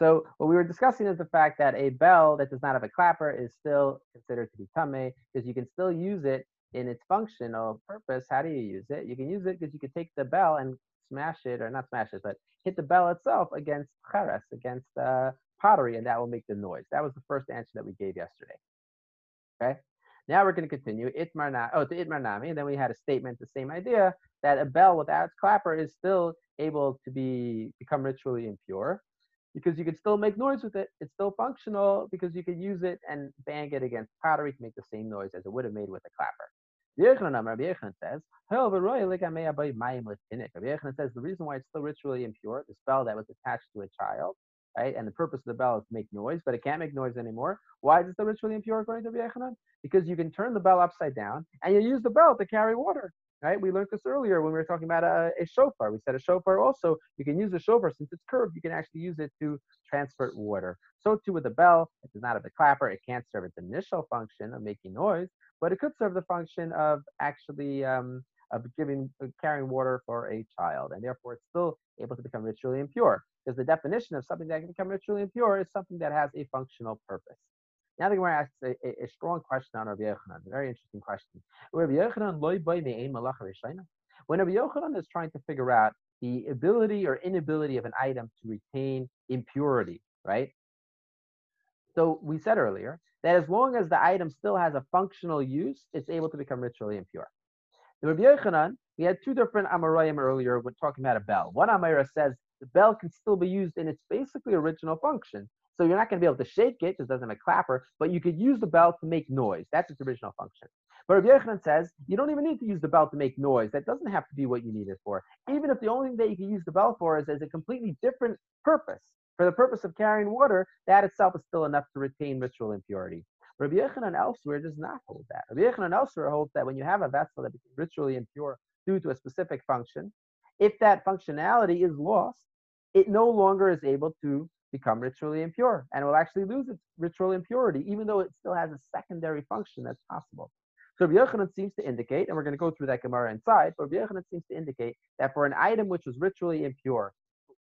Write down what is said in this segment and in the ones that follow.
So what we were discussing is the fact that a bell that does not have a clapper is still considered to be tame because you can still use it in its functional purpose. How do you use it? You can use it because you can take the bell and smash it, or not smash it, but hit the bell itself against cheres, against uh, pottery, and that will make the noise. That was the first answer that we gave yesterday. Okay. Now we're going to continue itmar na, oh to itmar nami, and then we had a statement, the same idea that a bell without its clapper is still able to be become ritually impure because you can still make noise with it. It's still functional because you can use it and bang it against pottery to make the same noise as it would have made with a clapper. Rabbi Yechon says. Rabbi Yechon says the reason why it's still ritually impure, the spell that was attached to a child, right? And the purpose of the bell is to make noise, but it can't make noise anymore. Why is it still ritually impure according to Rabbi? Because you can turn the bell upside down and you use the bell to carry water right? We learned this earlier when we were talking about a, a, shofar. We said a shofar also, you can use a shofar since it's curved, you can actually use it to transport water. So too with a bell, it does not have a clapper, it can't serve its initial function of making noise, but it could serve the function of actually um, of giving uh, carrying water for a child, and therefore it's still able to become ritually impure. Because the definition of something that can become ritually impure is something that has a functional purpose. Now the Gemara asks a, a, a, strong question on Rabbi Yochanan, a very interesting question. Rabbi Yochanan When Rabbi Yochanan is trying to figure out the ability or inability of an item to retain impurity, right? So we said earlier that as long as the item still has a functional use, it's able to become ritually impure. The Rabbi Yochanan, we had two different Amoraim earlier when talking about a bell. One Amora says the bell can still be used in its basically original function. So you're not going to be able to shake it because it doesn't have a clapper, but you could use the bell to make noise. That's its original function. But Rabbi Yochanan says you don't even need to use the bell to make noise. That doesn't have to be what you need it for. Even if the only thing that you can use the bell for is as a completely different purpose, for the purpose of carrying water, that itself is still enough to retain ritual impurity. Rabbi Yochanan elsewhere does not hold that. Rabbi Yochanan elsewhere holds that when you have a vessel that ritually impure due to a specific function, if that functionality is lost, it no longer is able to become ritually impure and will actually lose its ritual impurity, even though it still has a secondary function that's possible. So Rabbi Yochanan seems to indicate, and we're going to go through that Gemara inside, but Rabbi Yochanan seems to indicate that for an item which was ritually impure,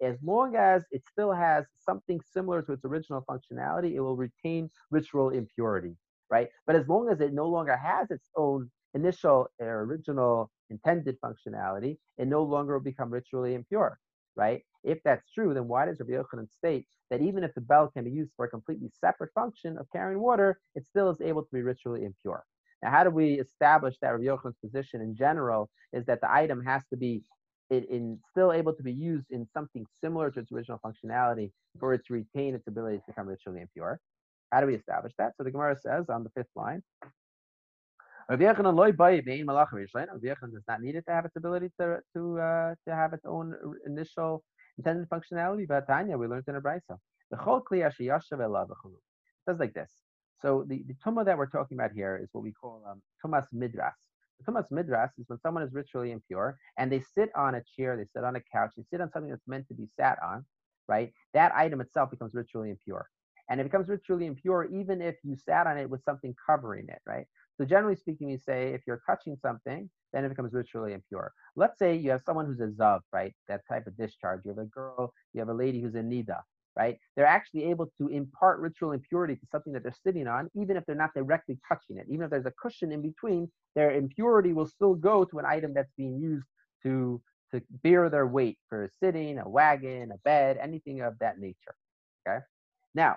as long as it still has something similar to its original functionality, it will retain ritual impurity, right? But as long as it no longer has its own initial or original intended functionality, it no longer will become ritually impure right? If that's true, then why does Rabbi Yochanan state that even if the bell can be used for a completely separate function of carrying water, it still is able to be ritually impure? Now, how do we establish that Rabbi Yochanan's position in general is that the item has to be in, in, still able to be used in something similar to its original functionality for it to retain its ability to become ritually impure? How do we establish that? So the Gemara says on the fifth line, Rabbi does not need it to have its ability to to uh, to have its own initial intended functionality. But Tanya, we learned in a brisa. The chol kli It says like this. So the, the tumah that we're talking about here is what we call um, tumas midras. The tumas midras is when someone is ritually impure and they sit on a chair, they sit on a couch, they sit on something that's meant to be sat on, right? That item itself becomes ritually impure. And it becomes ritually impure even if you sat on it with something covering it, right? So generally speaking, we say if you're touching something, then it becomes ritually impure. Let's say you have someone who's a zav, right? That type of discharge. You have a girl, you have a lady who's a nida, right? They're actually able to impart ritual impurity to something that they're sitting on, even if they're not directly touching it. Even if there's a cushion in between, their impurity will still go to an item that's being used to to bear their weight for sitting, a wagon, a bed, anything of that nature. Okay. Now,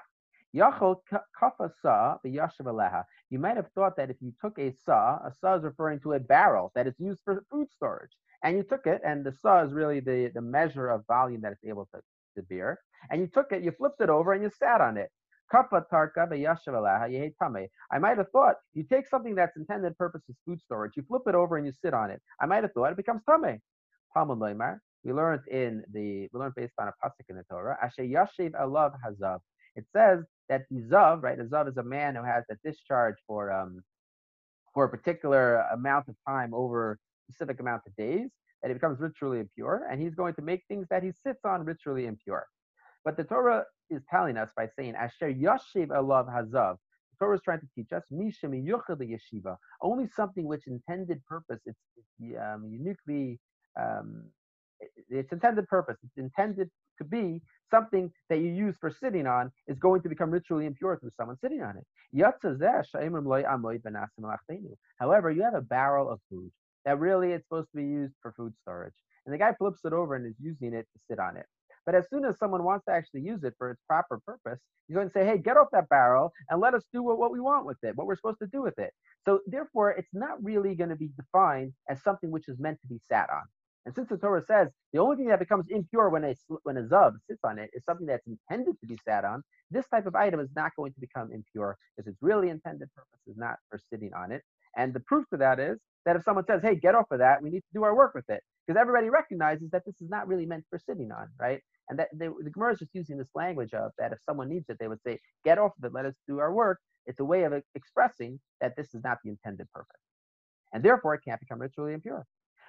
Yachol kafa sa. You might have thought that if you took a saw, a saw is referring to a barrel that is used for food storage, and you took it, and the saw is really the, the measure of volume that it's able to, to bear, and you took it, you flipped it over, and you sat on it. Kappa tarka aleha I might have thought you take something that's intended purpose is food storage, you flip it over and you sit on it. I might have thought it becomes tame. Talmud Leimar. We learned in the we learned based on a pasuk in the Torah. Asher yashiv alav hazav. It says that the zav, right? A zav is a man who has a discharge for um for a particular amount of time over a specific amount of days, that he becomes ritually impure, and he's going to make things that he sits on ritually impure. But the Torah is telling us by saying Asher Yashiv Alav Hazav. The Torah is trying to teach us Mishim Yeshiva, only something which intended purpose, it's, it's um, uniquely um, its intended purpose, its intended to be something that you use for sitting on is going to become ritually impure through someone sitting on it. However, you have a barrel of food that really it's supposed to be used for food storage. And the guy flips it over and is using it to sit on it. But as soon as someone wants to actually use it for its proper purpose, he's going to say, hey, get off that barrel and let us do what, what we want with it, what we're supposed to do with it. So therefore, it's not really going to be defined as something which is meant to be sat on. And since the Torah says the only thing that becomes impure when a when a zav sits on it is something that's intended to be sat on, this type of item is not going to become impure because its really intended purpose is not for sitting on it. And the proof to that is that if someone says, "Hey, get off of that," we need to do our work with it because everybody recognizes that this is not really meant for sitting on, right? And that they, the Gemara is just using this language of that if someone needs it, they would say, "Get off of it, let us do our work." It's a way of expressing that this is not the intended purpose, and therefore it can't become ritually impure.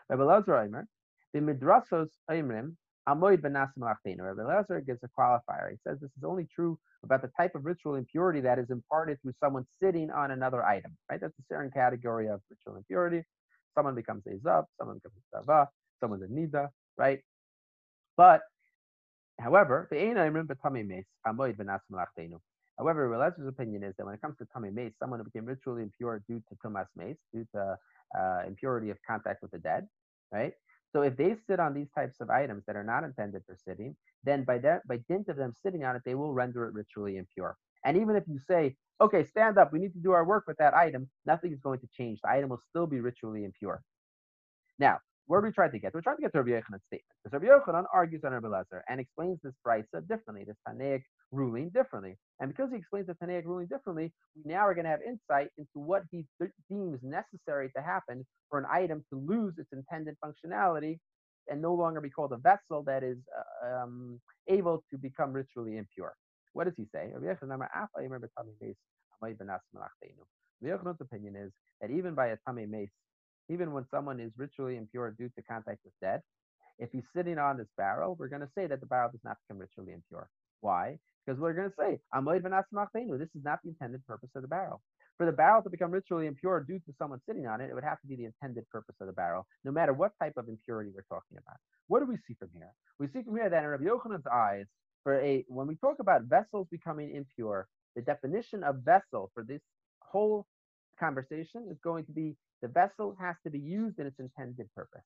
Rabbi Lazar the midrasos Oimrim, Amoid benasim lachteinu. Rabbi Lazar gives a qualifier. He says this is only true about the type of ritual impurity that is imparted through someone sitting on another item. Right? That's a certain category of ritual impurity. Someone becomes a zav, someone becomes a zava, someone's a nida, right? But however, the However, Relazar's opinion is that when it comes to tummy mace, someone who became ritually impure due to tumas mace, due to uh, impurity of contact with the dead, right? So if they sit on these types of items that are not intended for sitting, then by that by dint of them sitting on it, they will render it ritually impure. And even if you say, okay, stand up, we need to do our work with that item, nothing is going to change. The item will still be ritually impure. Now, where do we tried to get? We're trying to get to Rabbi Yochanan's statement. Because Rabbi Yochanan argues on Rabbi Lezer and explains this brisa differently, this Tanaic ruling differently. And because he explains the Tanaic ruling differently, we now are going to have insight into what he th- deems necessary to happen for an item to lose its intended functionality and no longer be called a vessel that is uh, um, able to become ritually impure. What does he say? Rabbi Yochanan's opinion is that even by a tame mace, even when someone is ritually impure due to contact with dead, if he's sitting on this barrel, we're going to say that the barrel does not become ritually impure. Why? Because we're going to say, this is not the intended purpose of the barrel. For the barrel to become ritually impure due to someone sitting on it, it would have to be the intended purpose of the barrel, no matter what type of impurity we're talking about. What do we see from here? We see from here that in Rabbi Yochanan's eyes, for a when we talk about vessels becoming impure, the definition of vessel for this whole conversation is going to be the vessel has to be used in its intended purpose.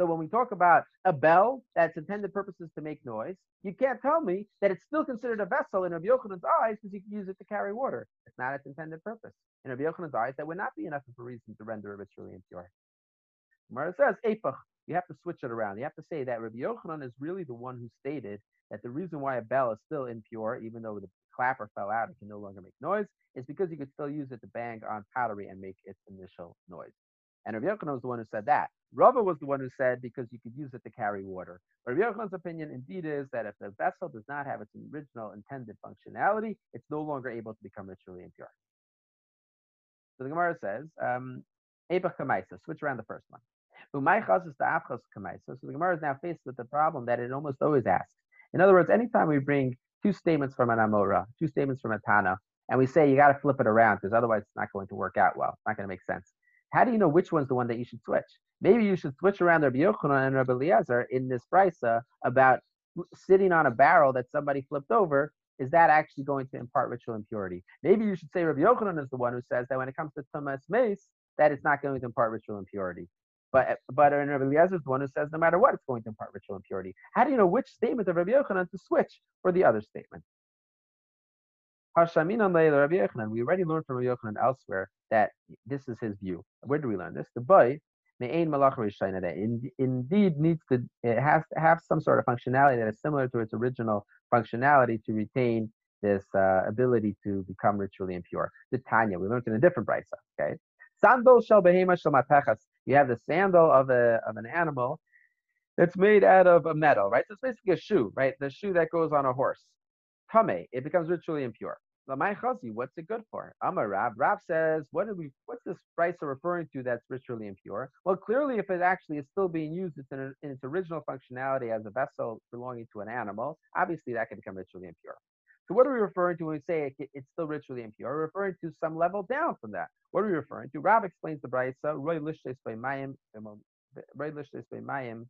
So when we talk about a bell that's intended purposes to make noise, you can't tell me that it's still considered a vessel in Rabbi Yochanan's eyes because you can use it to carry water. It's not its intended purpose. In Rabbi Yochanan's eyes, that would not be enough of a reason to render it ritually impure. Gemara says, Epach, you have to switch it around. You have to say that Rabbi Yochanan is really the one who stated that the reason why a bell is still impure, even though the clapper fell out, it can no longer make noise, is because you could still use it to bang on pottery and make its initial noise. And Rabbi Yochanan was the one who said that. Rava was the one who said because you could use it to carry water. But Rabbi Yochanan's opinion indeed is that if the vessel does not have its original intended functionality, it's no longer able to become ritually impure. So the Gemara says, um, switch around the first one. So the Gemara is now faced with the problem that it almost always asks. In other words, anytime we bring two statements from an Amora, two statements from a Tana, and we say you got to flip it around because otherwise it's not going to work out well. It's not going to make sense. How do you know which one's the one that you should switch? Maybe you should switch around Rabbi Yochanan and Rabbi Eliezer in this brisa about sitting on a barrel that somebody flipped over. Is that actually going to impart ritual impurity? Maybe you should say Rabbi Yochanan is the one who says that when it comes to Tumas Mace, that it's not going to impart ritual impurity. But but Rabbi Eliezer is the one who says no matter what, it's going to impart ritual impurity. How do you know which statement of Rabbi Yochanan to switch for the other statement? We already learned from Rabbi Yochanan elsewhere that this is his view. Where do we learn this? The boy that indeed needs to it has to have some sort of functionality that is similar to its original functionality to retain this uh, ability to become ritually impure. The Tanya, we learned in a different brisa. Okay, sandal shel behema You have the sandal of a of an animal that's made out of a metal, right? So it's basically a shoe, right? The shoe that goes on a horse. Tame, it becomes ritually impure. What's it good for? Amar Rab. Rab says, what do we? What's this price referring to that's ritually impure? Well, clearly, if it actually is still being used it's in, in its original functionality as a vessel belonging to an animal, obviously that can become ritually impure. So what are we referring to when we say it, it's still ritually impure? We're referring to some level down from that. What are we referring to? Rab explains the brisa, roy by mayim, by mayim,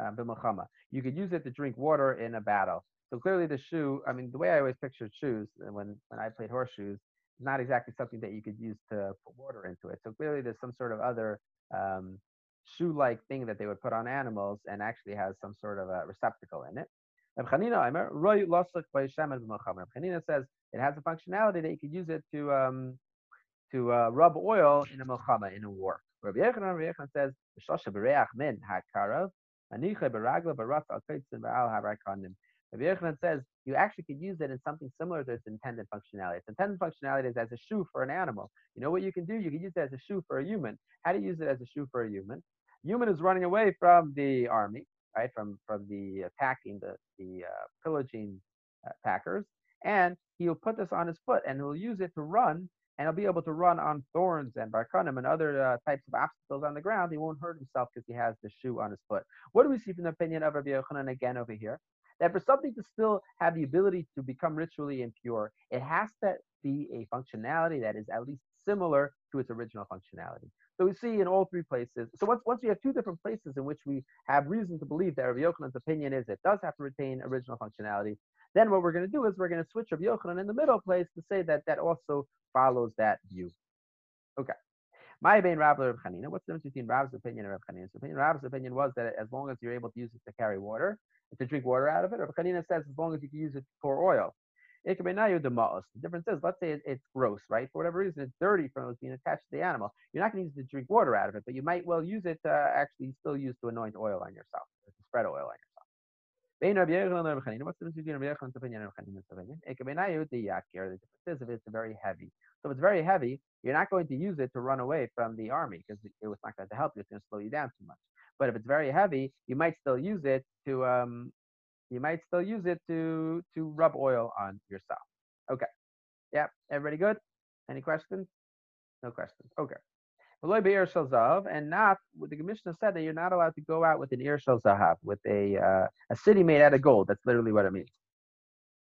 uh. You could use it to drink water in a battle. So clearly, the shoe. I mean, the way I always pictured shoes uh, when when I played horseshoes, is not exactly something that you could use to put water into it. So clearly, there's some sort of other um, shoe-like thing that they would put on animals, and actually has some sort of a receptacle in it. Chanina says it has a functionality that you could use it to um, to uh, rub oil in a milchama in a war. Rabbi Yechon says, "Shosha bereach min hakarav, aniche beragla barat al kaitzin ba'al harakanim." Rabbi Yechon says you actually could use it in something similar to its intended functionality. Its intended functionality is as a shoe for an animal. You know what you can do? You can use it as a shoe for a human. How do you use it as a shoe for a human? Human is running away from the army, right? From from the attacking the the uh, pillaging packers, and he'll put this on his foot and he'll use it to run and he'll be able to run on thorns and barkanim and other uh, types of obstacles on the ground. He won't hurt himself because he has the shoe on his foot. What do we see from the opinion of Rabbi Yochanan again over here? That for something to still have the ability to become ritually impure, it has to be a functionality that is at least similar to its original functionality. So we see in all three places. So once, once we have two different places in which we have reason to believe that Rabbi Yochanan's opinion is it does have to retain original functionality, then what we're going to do is we're going to switch Rabbi Yochanan in the middle place to say that that also follows that view. Okay. My Bain Rav Rav Chanina. What's the difference between Rav's opinion and Rav Chanina's opinion? Rav's opinion was that as long as you're able to use it to carry water, to drink water out of it, Rav Chanina says as long as you can use it pour oil. The difference is, let's say it's gross, right? For whatever reason, it's dirty from it being attached to the animal. You're not going to use it to drink water out of it, but you might well use it to actually still use to anoint oil on yourself, to spread oil on yourself. It's very heavy. So if it's very heavy, you're not going to use it to run away from the army because it was not going to help you. It's going to slow you down too much. But if it's very heavy, you might still use it to um, you might still use it to to rub oil on yourself. Okay. Yeah. Everybody good? Any questions? No questions. Okay. And not what the commissioner said that you're not allowed to go out with an shel zahav, with a uh, a city made out of gold. That's literally what it means.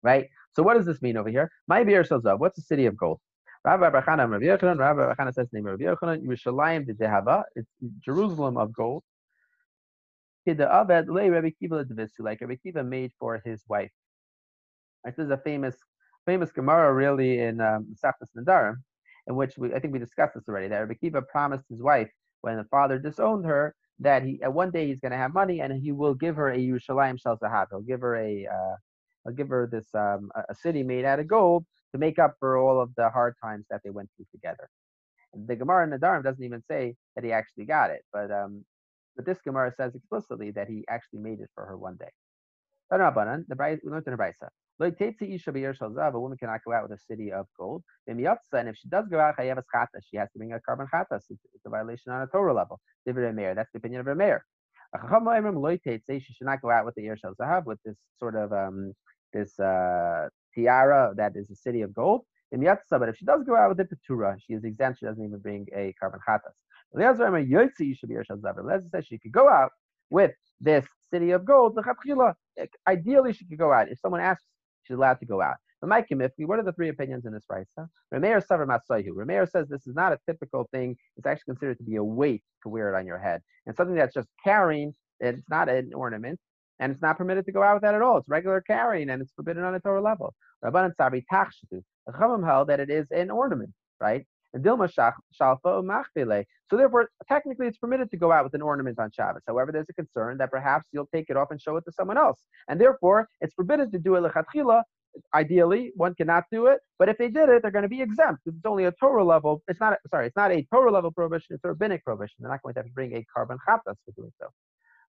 Right? So what does this mean over here? My shel zahav. What's the city of gold? Rabbi Bachana Rabbi Yochanan. Rabbi Bachana says name Rabbi Yochanan. Yerushalayim de It's Jerusalem of gold. The Abed lay Rabbi Kiva like Rabbi Kiva made for his wife. This is a famous famous Gemara really in um, Safas Nedarim in which we, I think we discussed this already, that Rabbi Kiva promised his wife when the father disowned her that he uh, one day he's going to have money and he will give her a Yerushalayim Shel Zahav. He'll give her a uh, he'll give her this um, a city made out of gold to make up for all of the hard times that they went through together. The Gemara in Nedarim doesn't even say that he actually got it, but um, but this Gemara says explicitly that he actually made it for her one day. The Brisa, we learned in the. A woman cannot go out with a city of gold. And if she does go out, she has to bring a korban chatas. It's, a violation on a Torah level. That's the opinion of Rameir. Say she should not go out with the Yershal Zahav, with this sort of um, this uh, tiara that is a city of gold. But if she does go out with the Petura, she is exempt. She doesn't even bring a korban chatas. Eliezer says she could go out with this city of gold. Ideally, she could go out. If someone asks she's allowed to go out. But Mike, what are the three opinions in this brisa? Rameir Savar Masayu. Rameir says this is not a typical thing. It's actually considered to be a weight to wear it on your head. And something that's just carrying, it's not an ornament, and it's not permitted to go out with that at all. It's regular carrying, and it's forbidden on a Torah level. Rabban Savi Tachshatu. The Chachamim held that it is an ornament, right? Machbele. So therefore, technically, it's permitted to go out with an ornament on Shabbos. However, there's a concern that perhaps you'll take it off and show it to someone else, and therefore, it's forbidden to do it lechatchila. Ideally, one cannot do it, but if they did it, they're going to be exempt. It's only a Torah level. It's not. A, sorry, it's not a Torah level prohibition. It's a rabbinic prohibition. They're not going to have to bring a korban chatas for doing so.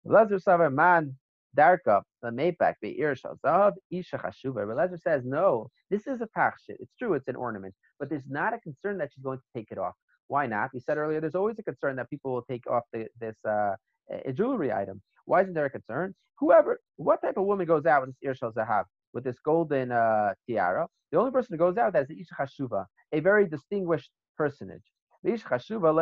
Lezer Savar Man Darka, the Mepak, the Irshal, Zav, Isha Chashuva. Relezer says, no, this is a tachshit. It's true, it's an ornament, but there's not a concern that she's going to take it off. Why not? We said earlier, there's always a concern that people will take off the, this uh, a jewelry item. Why isn't there a concern? Whoever, what type of woman goes out with this Irshal Zahav, with this golden uh, tiara? The only person who goes out with that is Isha Chashuva, a very distinguished personage. The Isha Chashuva,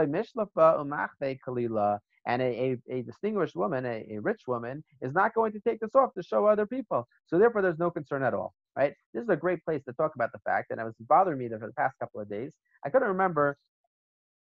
and a, a, a distinguished woman, a, a, rich woman, is not going to take this off to show other people. So therefore, there's no concern at all, right? This is a great place to talk about the fact, and it was bothering me for the past couple of days. I couldn't remember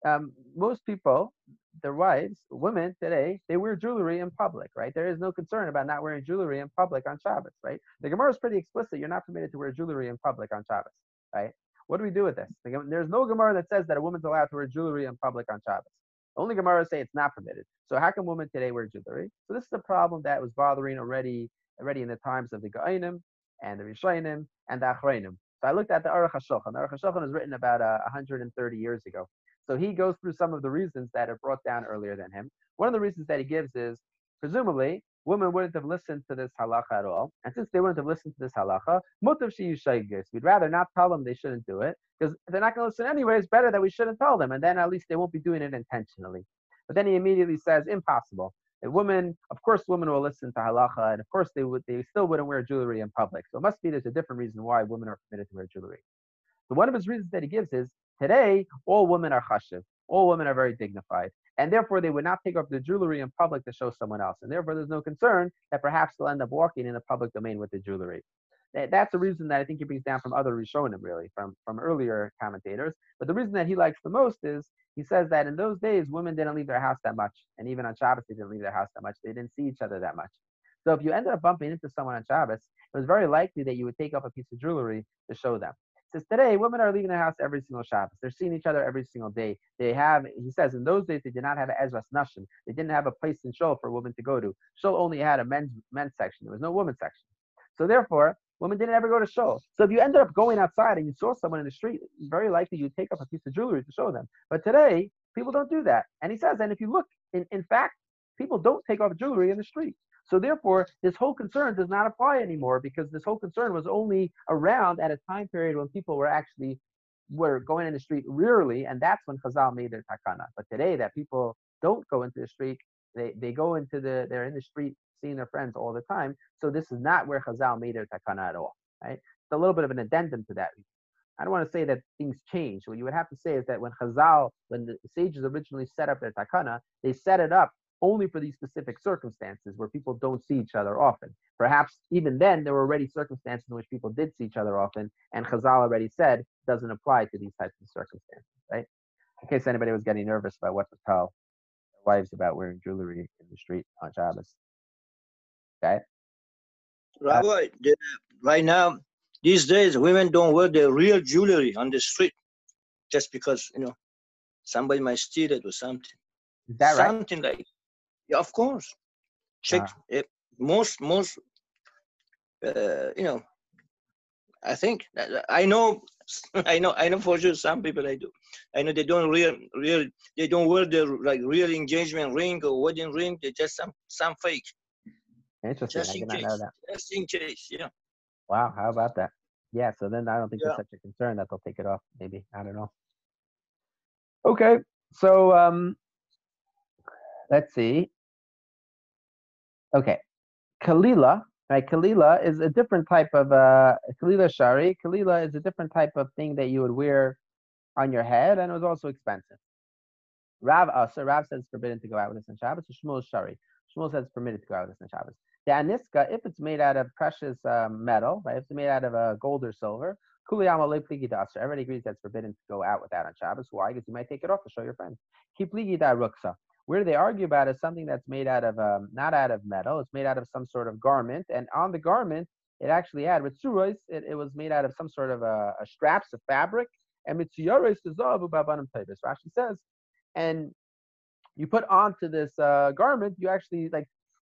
um, most people, their wives, women today, they wear jewelry in public, right? There is no concern about not wearing jewelry in public on Shabbos, right? The Gemara is pretty explicit. You're not permitted to wear jewelry in public on Shabbos, right? What do we do with this? There's no Gemara that says that a woman's allowed to wear jewelry in public on Shabbos. Only Gemara say it's not permitted. So how can women today wear jewelry? So this is a problem that was bothering already already in the times of the Geonim and the Rishonim and the Acharonim. So I looked at the Aruch HaShulchan. The Aruch HaShulchan was written about uh, 130 years ago. So he goes through some of the reasons that are brought down earlier than him. One of the reasons that he gives is, presumably, women wouldn't have listened to this halacha at all. And since they wouldn't have listened to this halacha, mutav we'd rather not tell them they shouldn't do it, because they're not going to listen anyway, it's better that we shouldn't tell them, and then at least they won't be doing it intentionally. But then he immediately says, impossible. A woman, of course, women will listen to halacha, and of course they would, they still wouldn't wear jewelry in public. So it must be there's a different reason why women are permitted to wear jewelry. So one of his reasons that he gives is today all women are chashiv, all women are very dignified, and therefore they would not take off the jewelry in public to show someone else, and therefore there's no concern that perhaps they'll end up walking in the public domain with the jewelry. That's the reason that I think he brings down from other Rishonim, really, from, from earlier commentators. But the reason that he likes the most is he says that in those days, women didn't leave their house that much. And even on Shabbos, they didn't leave their house that much. They didn't see each other that much. So if you ended up bumping into someone on Shabbos, it was very likely that you would take off a piece of jewelry to show them. Says today, women are leaving their house every single Shabbos. They're seeing each other every single day. They have, he says, in those days, they did not have an Ezras Nashim. They didn't have a place in Shul for women to go to. Shul only had a men's, men's section. There was no women's section. So therefore, women didn't ever go to show. So if you ended up going outside and you saw someone in the street, very likely you'd take up a piece of jewelry to show them. But today, people don't do that. And he says, and if you look, in, in fact, people don't take off jewelry in the street. So therefore, this whole concern does not apply anymore because this whole concern was only around at a time period when people were actually were going in the street rarely, and that's when Chazal made their takana. But today, that people don't go into the street, they, they go into the they're in the street seeing their friends all the time. So this is not where Chazal made their takana at all. Right? It's a little bit of an addendum to that. I don't want to say that things change. What you would have to say is that when Chazal, when the sages originally set up their takana, they set it up only for these specific circumstances where people don't see each other often. Perhaps even then there were already circumstances in which people did see each other often, and Chazal already said doesn't apply to these types of circumstances, right? In case anybody was getting nervous about what to tell their wives about wearing jewelry in the street on Shabbos. Okay. Rabbi, uh, right now, these days, women don't wear the real jewelry on the street just because, you know, somebody might steal it or something. Is that right? Something like, yeah, of course. Check wow. it. Most, most, uh, you know, I think I know, I know, I know for sure some people I do. I know they don't real, real, they don't wear the like real engagement ring or wedding ring. They just some, some fake. Interesting. Just I know that. Just in case, yeah. Wow, how about that? Yeah, so then I don't think yeah. there's such a concern that they'll take it off. Maybe I don't know. Okay, so um, let's see. Okay, Kalila, right? Kalila is a different type of uh, Kalila Shari. Kalila is a different type of thing that you would wear on your head, and it was also expensive. Rav Asa, Rav says it's forbidden to go out with this on Shabbos. Shmuel Shari. Shmuel says it's permitted to go out with this on Shabbos. The aniska, if it's made out of precious um, metal, right? If it's made out of uh, gold or silver, everybody agrees that's forbidden to go out with that on Shabbos. Why? Because you might take it off to show your friends. ruksa. Where they argue about is something that's made out of um, not out of metal. It's made out of some sort of garment, and on the garment it actually had with it, it was made out of some sort of a, a straps of fabric. And mitzuyaris Rashi says, and you put onto this uh, garment, you actually like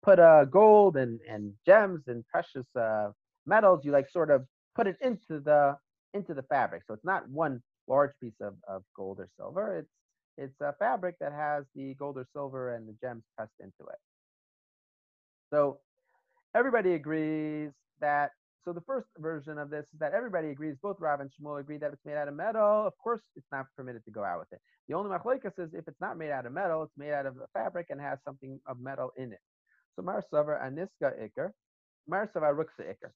put uh, gold and, and gems and precious uh, metals, you like sort of put it into the into the fabric. So it's not one large piece of, of gold or silver. It's it's a fabric that has the gold or silver and the gems pressed into it. So everybody agrees that. So the first version of this is that everybody agrees. Both Rav and Shmuel agree that it's made out of metal. Of course, it's not permitted to go out with it. The only machlokes is if it's not made out of metal, it's made out of a fabric and has something of metal in it. So Mar Savar Aniska Iker, Mar Savar Ruksa Iker.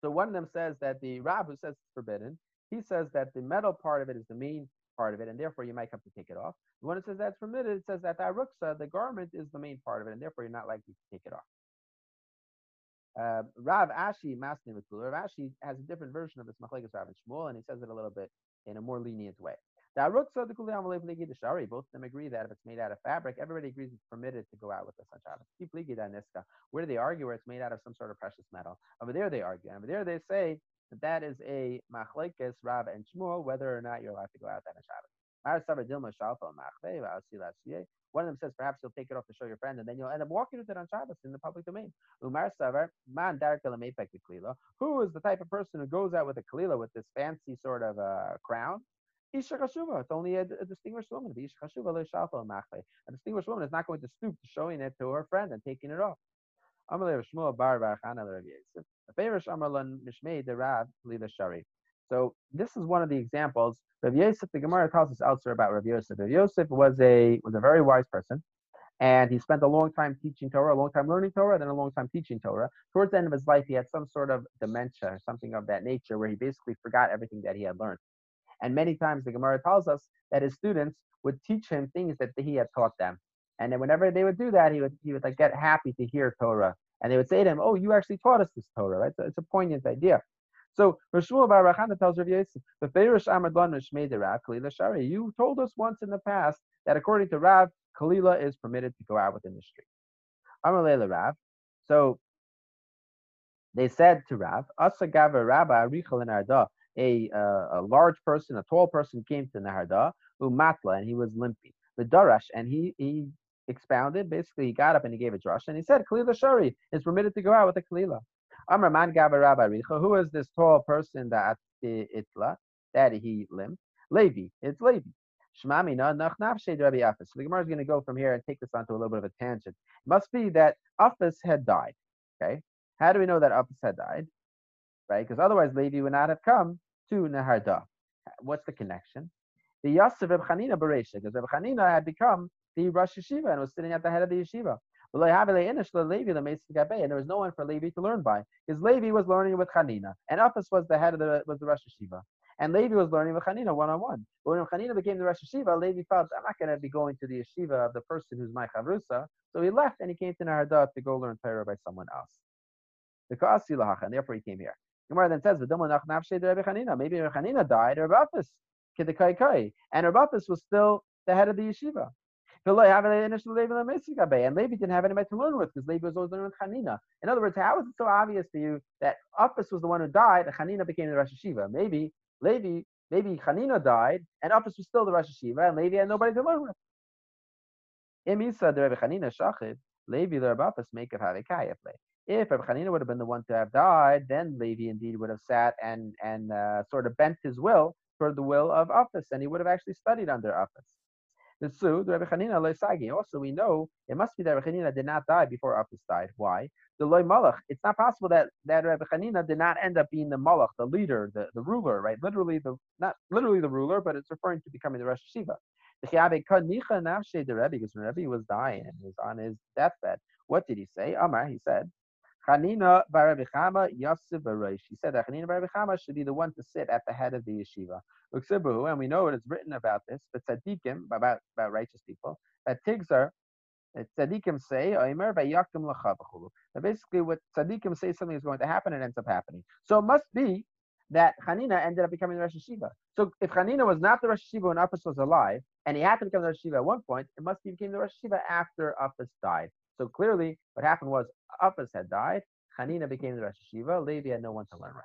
So one of them says that the Rab who says it's forbidden, he says that the metal part of it is the main part of it, and therefore you might have to take it off. The one that says that's permitted, it says that the ruksa, the garment, is the main part of it, and therefore you're not likely to take it off. Uh, Rav Ashi Masni Rav Ashi has a different version of this Machlekes Rav and Shmuel, and he says it a little bit in a more lenient way. Both of them agree that if it's made out of fabric, everybody agrees it's permitted to go out with this on Shabbos. Where do they argue where it's made out of some sort of precious metal? Over there they argue. Over there they say that that is a machlekes, Rav and Shmuel, whether or not you're allowed to go out that Shabbos. One of them says perhaps you'll take it off to show your friend, and then you'll end up walking with it on Shabbos in the public domain. Umar Savar, man Who is the type of person who goes out with a kalila with this fancy sort of uh, crown? It's only a, a distinguished woman. A distinguished woman is not going to stoop to showing it to her friend and taking it off. So this is one of the examples. Rav Yosef, the Gemara tells us elsewhere about Rav Yosef. Rav Yosef was a was a very wise person, and he spent a long time teaching Torah, a long time learning Torah, then a long time teaching Torah. Towards the end of his life, he had some sort of dementia or something of that nature, where he basically forgot everything that he had learned. And many times the Gemara tells us that his students would teach him things that he had taught them. And then whenever they would do that, he would he would like get happy to hear Torah. And they would say to him, "Oh, you actually taught us this Torah, right?" So it's a poignant idea. So Rishmuel Bar Rachana tells Rav Yosef, "The Feirish Amadlan Mishmei Rav Kalila Shari. You told us once in the past that according to Rav, Kalila is permitted to go out within the street." Amar Rav. So they said to Rav, Asagava Rabba Arichel in Arda a, uh, a large person, a tall person came to Naharda, Umatla, and he was limping. The Darash, and he, he expounded, basically he got up and he gave a drush, and he said, Kalila Shari is permitted to go out with a Kalila. Amar Man who is this tall person that itla, that he limped? Levi, it's Levi. Shmamina nach Rabbi Afis. So the Gemara is going to go from here and take this onto a little bit of a tangent. It must be that Afis had died. Okay, how do we know that Afis had died? Right, because otherwise Levi would not have come to Naharda. What's the connection? The Yasser Reb Chanina Beresha, because Reb Chanina had become the Rosh Yeshiva and was sitting at the head of the yeshiva. And there was no one for Levi to learn by, because Levi was learning with Chanina, and Apis was the head of the was the Rosh Yeshiva. And Levi was learning with Chanina one on one. But when Chanina became the Rosh Yeshiva, Levi felt, I'm not going to be going to the yeshiva of the person who's my chavrusa. So he left and he came to Naharda to go learn Torah by someone else. The and therefore he came here. Gemara then says, Maybe Chanina died, or Rabafis, and Rabafis was still the head of the yeshiva. And Levi didn't have anybody to learn with because Levi was always learning with Chanina. In other words, how is it so obvious to you that Apis was the one who died and Chanina became the Rosh Yeshiva? Maybe Levi, maybe Chanina died and Apis was still the Rosh Yeshiva and Levi had nobody to learn with. Rebbe. If Rabbi Hanina would have been the one to have died, then Levi indeed would have sat and and uh, sort of bent his will toward the will of Afis, and he would have actually studied under Afis. The Rabbi Hanina Loisagi. Also, we know it must be that Rabbi Hanina did not die before Afis died. Why? The Loy Malach. It's not possible that that Rabbi Hanina did not end up being the Malach, the leader, the, the ruler, right? Literally the not literally the ruler, but it's referring to becoming the Rosh Yeshiva. Because when Rebbe was dying and he was on his deathbed, what did he say? Amar, he said, Chanina Barabichama Yosef Barosh. He said that Chanina Barabichama should be the one to sit at the head of the yeshiva. And we know it is written about this, but tzaddikim, about, about righteous people, that tigzar, tzaddikim say, Oimer vayakim lachavachulu. That basically what tzaddikim say something is going to happen, it ends up happening. So it must be that Hanina ended up becoming the Rosh Yeshiva. So if Hanina was not the Rosh Yeshiva when Apis was alive, and he had to become the Rosh Yeshiva at one point, it must be became the Rosh Yeshiva after Apis died. So clearly, what happened was Apis had died. Hanina became the Rosh Yeshiva. Levi had no one to learn right.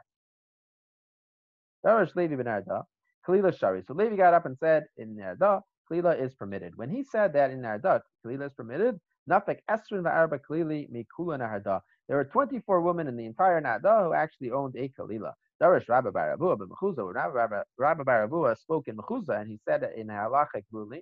Darash Levi ben Arda, Kalila Shari. So Levi got up and said, in Arda, Kalila is permitted. When he said that in Arda, Kalila is permitted, Nafek Esrin Va'arba Kalili Mikula Narda. There were 24 women in the entire Narda who actually owned a Kalila. Darash Rabbi Barabua, but Mechuzah, Rabbi Barabua spoke in Mechuzah, and he said in halachic ruling,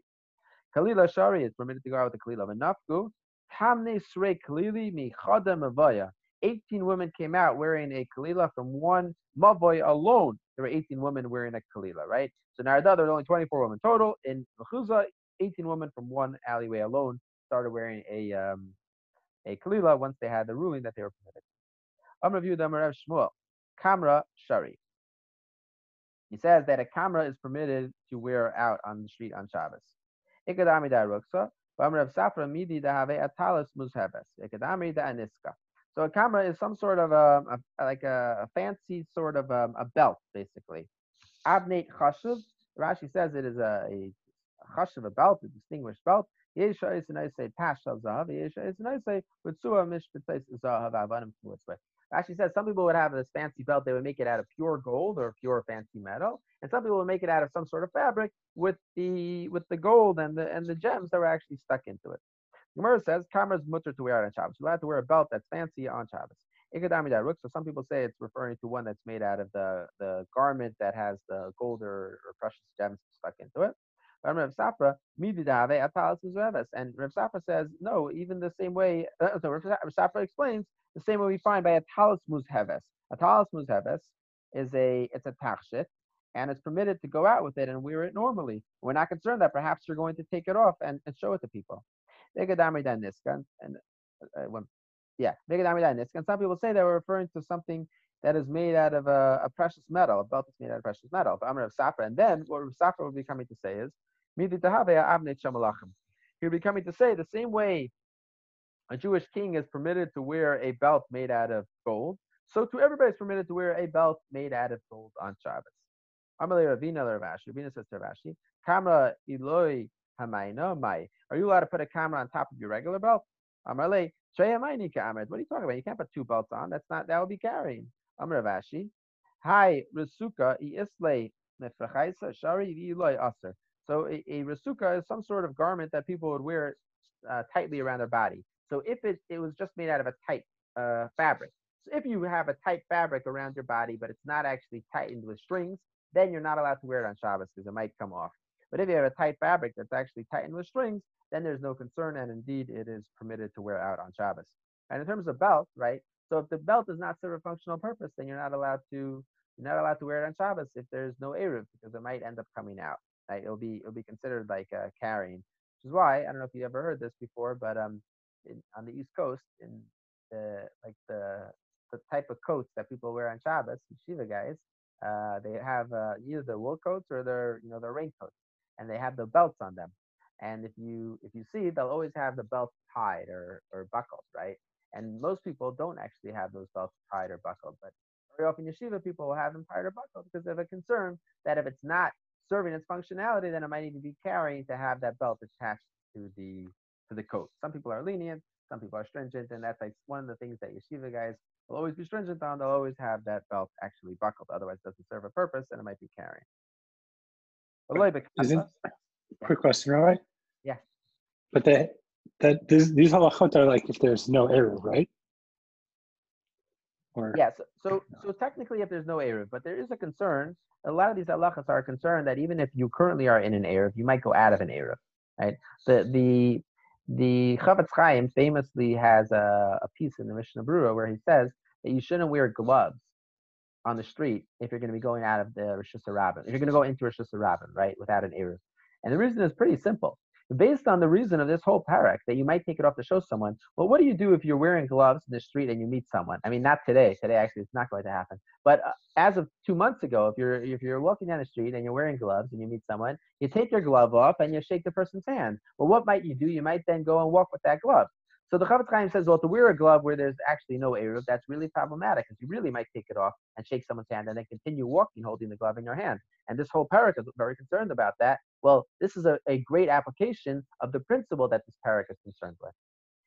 Kalila Shari is permitted to go out with the Kalila. Nafku, Hamne Srei Kalili Michada Mavaya. 18 women came out wearing a kalila from one mavoy alone. There were 18 women wearing a kalila, right? So Narada, there were only 24 women total. In Mechuzah, 18 women from one alleyway alone started wearing a um, a kalila once they had the ruling that they were permitted. I'm going to review them Rav Shmuel. Kamra Shari. He says that a camera is permitted to wear out on the street on Shabbos. Ikadami So a camera is some sort of a, a like a, a, fancy sort of um, a belt, basically. Abnate chashuv Rashi says it is a, a, a chashav, a belt, a distinguished belt. Yesha is a nice say tash zahav. Yesha is a nice say mishpatais zahav avanim. Rashi says some people would have this fancy belt, they would make it out of pure gold or pure fancy metal, and some people would make it out of some sort of fabric with the with the gold and the and the gems that were actually stuck into it. Gemara says, "Kamera's mutter to wear it on Shabbos." You're allowed to wear a belt that's fancy on Shabbos. Ikadami daruk. So some people say it's referring to one that's made out of the the garment that has the gold or, or precious gems stuck into it. But Rav Safra. And Rav Safra says, no, even the same way, uh, so Rav Safra explains, the same way we find by a talis muzheves. A talis muzheves is a, it's a tachshit, and it's permitted to go out with it and wear it normally. We're not concerned that perhaps you're going to take it off and, and show it to people. And uh, when yeah, and some people say they were referring to something that is made out of a, a precious metal, a belt that's made out of precious metal. But Amr of Safra. And then what Safra will be coming to say is, He will be coming to say the same way a Jewish king is permitted to wear a belt made out of gold, so to everybody is permitted to wear a belt made out of gold on Shabbos. Amalei Ravina Ravashi. Ravina says to Ravashi, Kamera Eloi Hamaina Mai. Are you allowed to put a camera on top of your regular belt? Amalei what are you talking about? You can't put two belts on. That's not that would be carrying. Amr Ravashi. Hi, Rasuka isle shari Eloi aser. So a, a rasuka is some sort of garment that people would wear uh, tightly around their body. So if it, it was just made out of a tight uh, fabric, so if you have a tight fabric around your body, but it's not actually tightened with strings, then you're not allowed to wear it on Shabbos because it might come off. But if you have a tight fabric that's actually tightened with strings, then there's no concern, and indeed it is permitted to wear out on Shabbos. And in terms of belt, right? So if the belt does not serve a functional purpose, then you're not allowed to you're not allowed to wear it on Shabbos if there's no eruv because it might end up coming out. Right? It'll be it'll be considered like uh, carrying, which is why I don't know if you ever heard this before, but um, in, on the East Coast, in the like the the type of coats that people wear on Shabbos, Shiva guys, uh, they have uh, either the wool coats or their you know their raincoats, and they have the belts on them. And if you if you see, they'll always have the belt tied or or buckled, right? And most people don't actually have those belts tied or buckled, but very often yeshiva people will have them tied or buckled because they have a concern that if it's not serving its functionality, then it might need to be carrying to have that belt attached to the to the coat. Some people are lenient, some people are stringent, and that's like one of the things that yeshiva guys will always be stringent on. They'll always have that belt actually buckled, otherwise it doesn't serve a purpose and it might be carrying. Isn't, quick question, right? Yeah. But the, that these, these halachot are like if there's no eruv, right? Or yeah. So, so technically, if there's no eruv, but there is a concern. A lot of these halachas are concerned that even if you currently are in an eruv, you might go out of an eruv, right? The the the Chafetz Chaim famously has a, a piece in the Mishnah Berurah where he says that you shouldn't wear gloves on the street if you're going to be going out of the reshus harabim. If you're going to go into reshus harabim, right, without an eruv. And the reason is pretty simple. Based on the reason of this whole parak that you might take it off to show someone, well, what do you do if you're wearing gloves in the street and you meet someone? I mean, not today. Today, actually, it's not going to happen. But uh, as of two months ago, if you're if you're walking down the street and you're wearing gloves and you meet someone, you take your glove off and you shake the person's hand. Well, what might you do? You might then go and walk with that glove. So the Chafetz Chaim says, well, to wear a glove where there's actually no eruv, that's really problematic because you really might take it off and shake someone's hand and then continue walking holding the glove in your hand. And this whole parak is very concerned about that. Well, this is a, a great application of the principle that this parak is concerned with.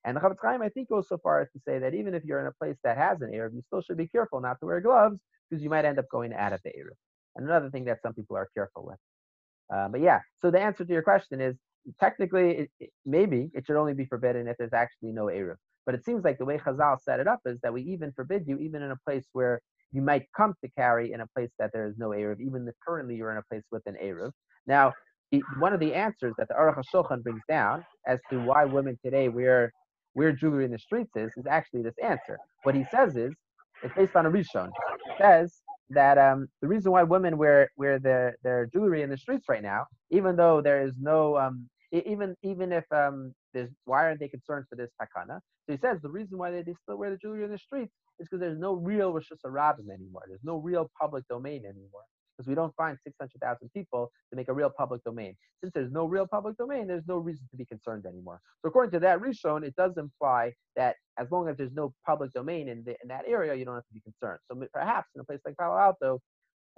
And the Chafetz Chaim, I think, goes so far as to say that even if you're in a place that has an eruv, you still should be careful not to wear gloves because you might end up going out of the eruv. And another thing that some people are careful with. Uh, but yeah, so the answer to your question is technically, it, maybe it should only be forbidden if there's actually no Eruv. But it seems like the way Chazal set it up is that we even forbid you, even in a place where you might come to carry in a place that there is no Eruv, even if currently you're in a place with an Eruv. Now, one of the answers that the Aruch HaShulchan brings down as to why women today wear wear jewelry in the streets is, is actually this answer. What he says is, it's based on a Rishon. It says that um, the reason why women wear wear their, their jewelry in the streets right now, even though there is no um, even even if um, there's why aren't they concerned for this takana? So he says the reason why they, they still wear the jewelry in the streets is because there's no real reshus harabim anymore. There's no real public domain anymore because we don't find 600,000 people to make a real public domain. Since there's no real public domain, there's no reason to be concerned anymore. So according to that Rishon, it does imply that as long as there's no public domain in, the, in that area, you don't have to be concerned. So perhaps in a place like Palo Alto,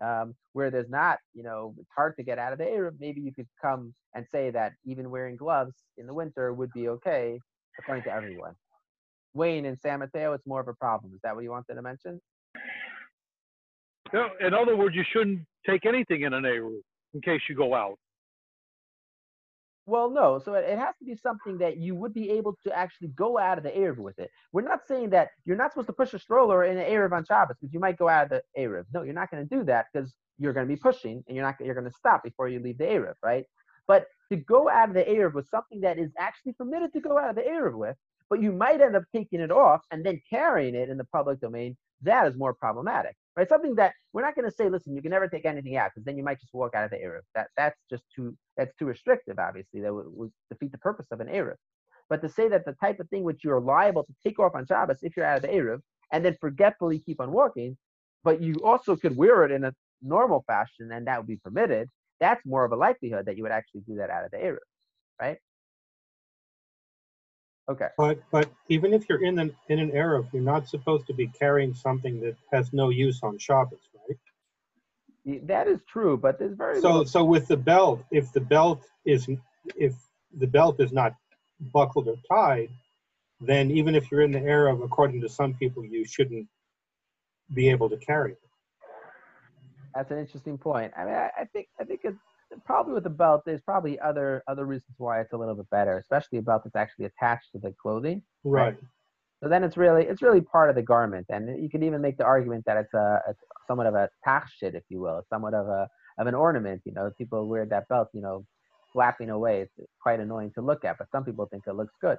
Um, where there's not, you know, it's hard to get out of the Eruv, maybe you could come and say that even wearing gloves in the winter would be okay, according to everyone. Wayne in San Mateo, it's more of a problem. Is that what you wanted to mention? No, in other words, you shouldn't take anything in an Eruv in case you go out. Well, no. So it, has to be something that you would be able to actually go out of the Eruv with it. We're not saying that you're not supposed to push a stroller in an Eruv on Shabbos because you might go out of the Eruv. No, you're not going to do that because you're going to be pushing and you're not you're going to stop before you leave the Eruv, right? But to go out of the Eruv with something that is actually permitted to go out of the Eruv with, but you might end up taking it off and then carrying it in the public domain, that is more problematic right? Something that we're not going to say, listen, you can never take anything out because then you might just walk out of the Eruv. That that's just too that's too restrictive. Obviously, that would, would defeat the purpose of an Eruv. But to say that the type of thing which you're liable to take off on Shabbos if you're out of the Eruv and then forgetfully keep on walking, but you also could wear it in a normal fashion and that would be permitted. That's more of a likelihood that you would actually do that out of the Eruv, right? Okay. But but even if you're in an in an eruv, you're not supposed to be carrying something that has no use on Shabbos, right? That is true, but there's very So little- so with the belt, if the belt is if the belt is not buckled or tied, then even if you're in the eruv, according to some people, you shouldn't be able to carry it. That's an interesting point. I mean, I, I think I think it's probably with the belt. There's probably other other reasons why it's a little bit better, especially a belt that's actually attached to the clothing. Right. So then it's really it's really part of the garment, and you can even make the argument that it's a it's somewhat of a tachshit, if you will, it's somewhat of a of an ornament. You know, people wear that belt, you know, flapping away. It's quite annoying to look at, but some people think it looks good.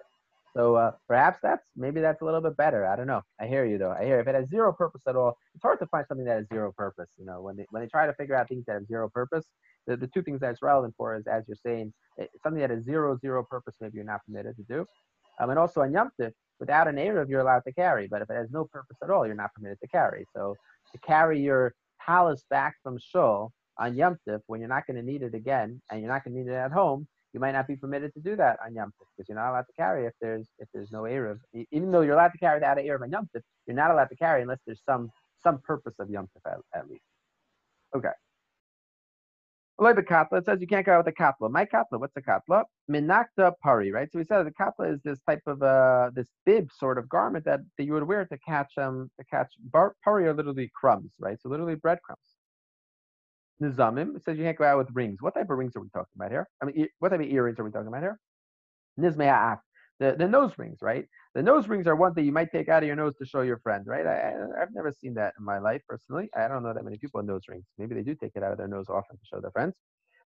So uh, perhaps that's maybe that's a little bit better. I don't know. I hear you though. I hear if it has zero purpose at all, it's hard to find something that has zero purpose. You know, when they when they try to figure out things that have zero purpose, the, the two things that it's relevant for is as you're saying, something that has zero zero purpose. Maybe you're not permitted to do. Um, and also on Yom without an Eruv, you're allowed to carry, but if it has no purpose at all, you're not permitted to carry. So to carry your talus back from shul on Yom when you're not going to need it again and you're not going to need it at home, you might not be permitted to do that on Yom because you're not allowed to carry if there's if there's no Eruv. Even though you're allowed to carry without an Eruv on Yom you're not allowed to carry unless there's some some purpose of Yom at, at least. Okay. Olay katla. It says you can't go out with a katla. My katla. What's a katla? Minakta pari. Right. So we said the katla is this type of uh this bib sort of garment that, that you would wear to catch um to catch bar, pari are literally crumbs. Right. So literally breadcrumbs. Nizamim. It says you can't go out with rings. What type of rings are we talking about here? I mean, what type of earrings are we talking about here? Nizmea'af. The, the nose rings, right? The nose rings are one thing you might take out of your nose to show your friend, right? I, I've never seen that in my life personally. I don't know that many people with nose rings. Maybe they do take it out of their nose often to show their friends.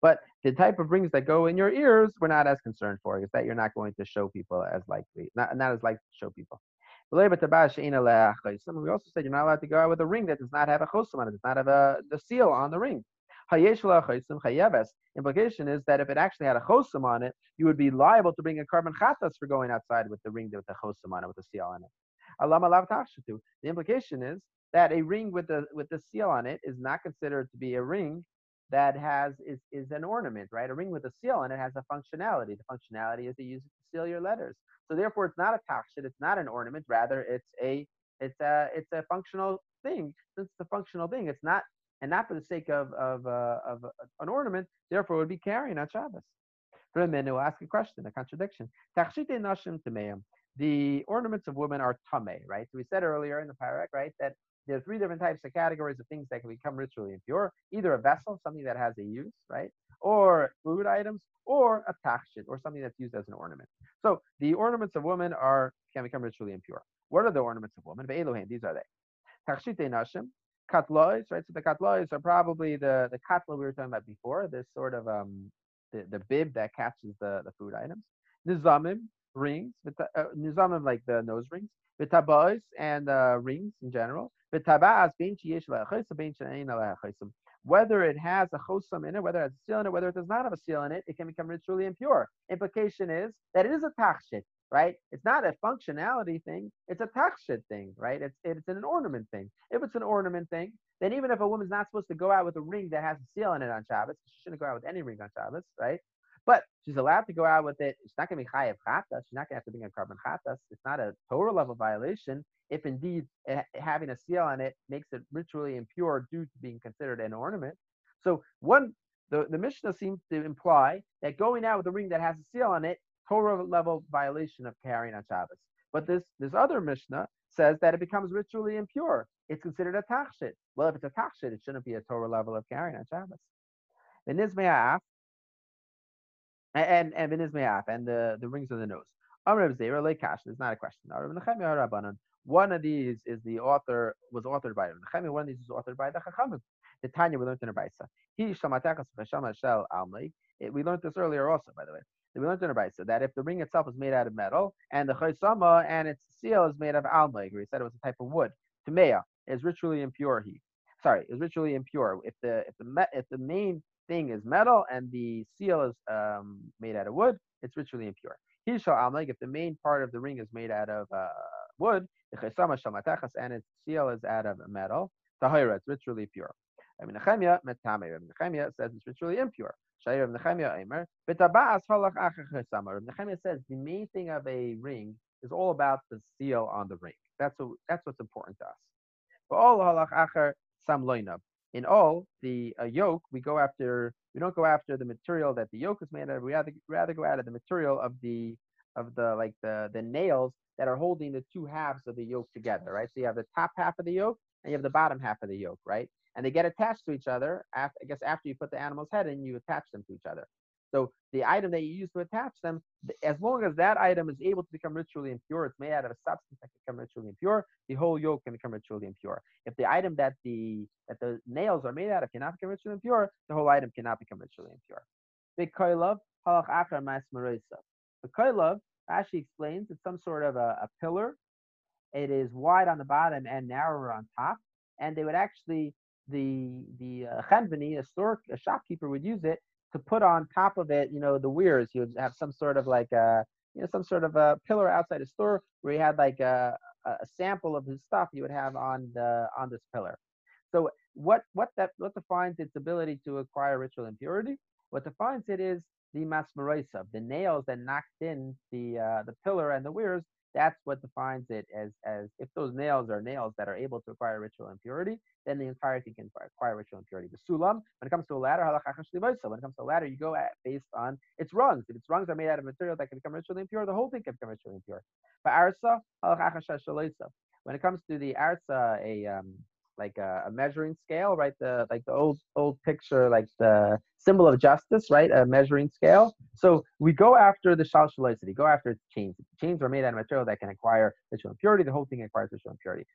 But the type of rings that go in your ears, we're not as concerned for. Is that you're not going to show people as likely, not, not as likely to show people. We also said you're not allowed to go out with a ring that does not have a chosim on it, does not have a the seal on the ring. Implication is that if it actually had a chosim on it, you would be liable to bring a korban chatas for going outside with the ring with the chosim on it, with the seal on it. The implication is that a ring with the with the seal on it is not considered to be a ring that has is is an ornament, right? A ring with a seal on it has a functionality. The functionality is to use it to seal your letters. So therefore, it's not a tachshit. It's not an ornament. Rather, it's a it's a it's a functional thing. Since it's a functional thing, it's not and not for the sake of of, uh, of uh, an ornament. Therefore, would be carrying on Shabbos. For a minute, we'll ask a question, a contradiction. The ornaments of women are tame, right? So we said earlier in the parak, right, that there are three different types of categories of things that can become ritually impure. Either a vessel, something that has a use, right, or food items, or a tachshit, or something that's used as an ornament. So the ornaments of women are can become ritually impure. What are the ornaments of women? These are they. Katlois, right? So the katlois are probably the the katla we were talking about before. This sort of um the, the bib that catches the the food items. Nizamim rings, uh, nizamim like the nose rings. Vitabais and uh, rings in general. Vitabas bein sheyesh leha chosam, bein she'ein leha chosam. Whether it has a chosam in it, whether it has a seal in it, whether it does not have a seal in it, it can become ritually impure. Implication is that it is a tachshit, right? It's not a functionality thing; it's a tachshit thing, right? It's it's an ornament thing. If it's an ornament thing, then even if a woman's not supposed to go out with a ring that has a seal in it on Shabbos, she shouldn't go out with any ring on Shabbos, right? But she's allowed to go out with it. She's not going to be chayav chata. She's not going to have to bring a korban chatas. It's not a Torah level violation if indeed eh, having a seal on it makes it ritually impure due to being considered an ornament. So one, the, the Mishnah seems to imply that going out with a ring that has a seal on it, Torah level violation of carrying on Shabbos. But this this other Mishnah says that it becomes ritually impure. It's considered a tachshit. Well, if it's a tachshit, it shouldn't be a Torah level of carrying on Shabbos. Nizme'af and and v'nizme'af and the the rings of the nose. Amr Zera Leikash. It's not a question. One of these is the author was authored by Nechemia. One of these is authored by the Chachamim. The Tanya we learned in a Brisa. He shamatekas v'shama shel almig. We learned this earlier also, by the way. We learned in a Brisa that if the ring itself is made out of metal and the chaysama and its seal is made of almig, he said it was a type of wood, tamea is ritually impure. He, sorry, is ritually impure. If the if the if the main thing is metal and the seal is um, made out of wood, it's ritually impure. He shall almig if the main part of the ring is made out of uh, wood, the chaisama shamatachas and its seal is out of metal. Tahira, it's ritually pure. I. Rabbi Nechemia says it's ritually impure. Chesama. Says the main thing of a ring is all about the seal on the ring. That's what, that's what's important to us. But all sam. In all, the uh, yoke we go after. We don't go after the material that the yoke is made of. We rather rather go after the material of the of the like the the nails that are holding the two halves of the yoke together, right? So you have the top half of the yoke and you have the bottom half of the yoke, right? And they get attached to each other. After, I guess after you put the animal's head in, you attach them to each other. So the item that you use to attach them, as long as that item is able to become ritually impure, it's made out of a substance that can become ritually impure, the whole yoke can become ritually impure. If the item that the that the nails are made out of cannot become ritually impure, the whole item cannot become ritually impure. Big koilov, halach achar mas The koilov Rashi explains it's some sort of a, a pillar. It is wide on the bottom and narrower on top, and they would actually the the uh, a store a shopkeeper would use it to put on top of it, you know, the weirs. He would have some sort of like a you know some sort of a pillar outside the store where he had like a, a sample of his stuff he would have on the on this pillar. So what what that what defines its ability to acquire ritual impurity? What defines it is the masmaraisa, the nails that knocked in the uh, the pillar and the weirs, that's what defines it as as if those nails are nails that are able to acquire ritual impurity, then the entire thing can acquire ritual impurity. The sulam, when it comes to a ladder, when it comes to a ladder, you go at based on its rungs. If its rungs are made out of material that can become ritually impure, the whole thing can become ritually impure. But arsa, when it comes to the arsa, a um, like a, a, measuring scale, right? The like the old old picture, like the symbol of justice, right? A measuring scale. So we go after the shalshalicity, go after its chains. Chains are made out of material that can acquire ritual impurity. The whole thing acquires ritual impurity.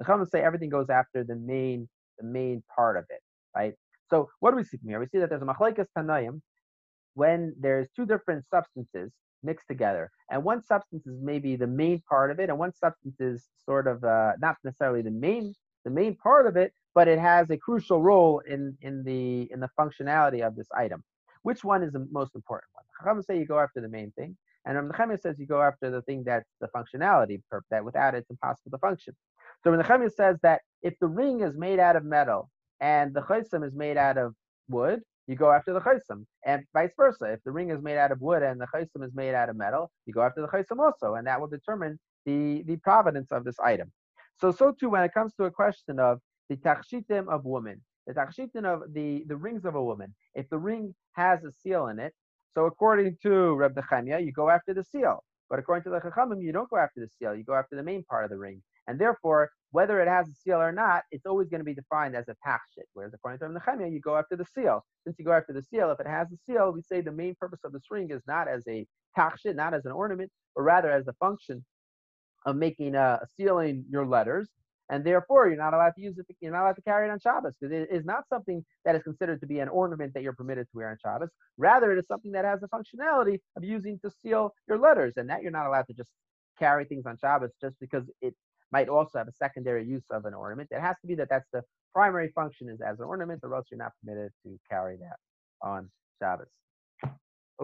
The Chachamim say everything goes after the main the main part of it, right? So what do we see from here? We see that there's a machlekes tanayim when there's two different substances mixed together. And one substance is maybe the main part of it, and one substance is sort of uh, not necessarily the main the main part of it, but it has a crucial role in in the in the functionality of this item. Which one is the most important one? Chachamim say you go after the main thing, and Ram says you go after the thing that's the functionality, that without it, it's impossible to function. So Ram says that if the ring is made out of metal and the chaysim is made out of wood, you go after the chaysim, and vice versa. If the ring is made out of wood and the chaysim is made out of metal, you go after the chaysim also, and that will determine the the provenance of this item. So so too when it comes to a question of the tachshitim of women, the tachshitim of the the rings of a woman. If the ring has a seal in it, so according to Reb Nechemia, you go after the seal. But according to the Chachamim, you don't go after the seal. You go after the main part of the ring. And therefore, whether it has a seal or not, it's always going to be defined as a tachshit. Whereas according to Nehemiah, you go after the seal. Since you go after the seal, if it has a seal, we say the main purpose of this ring is not as a tachshit, not as an ornament, but rather as the function of making a, a sealing your letters. And therefore, you're not allowed to use it. You're not allowed to carry it on Shabbos because it is not something that is considered to be an ornament that you're permitted to wear on Shabbos. Rather, it is something that has the functionality of using to seal your letters, and that you're not allowed to just carry things on Shabbos just because it might also have a secondary use of an ornament. It has to be that that's the primary function is as an ornament, or else you're not permitted to carry that on Shabbos.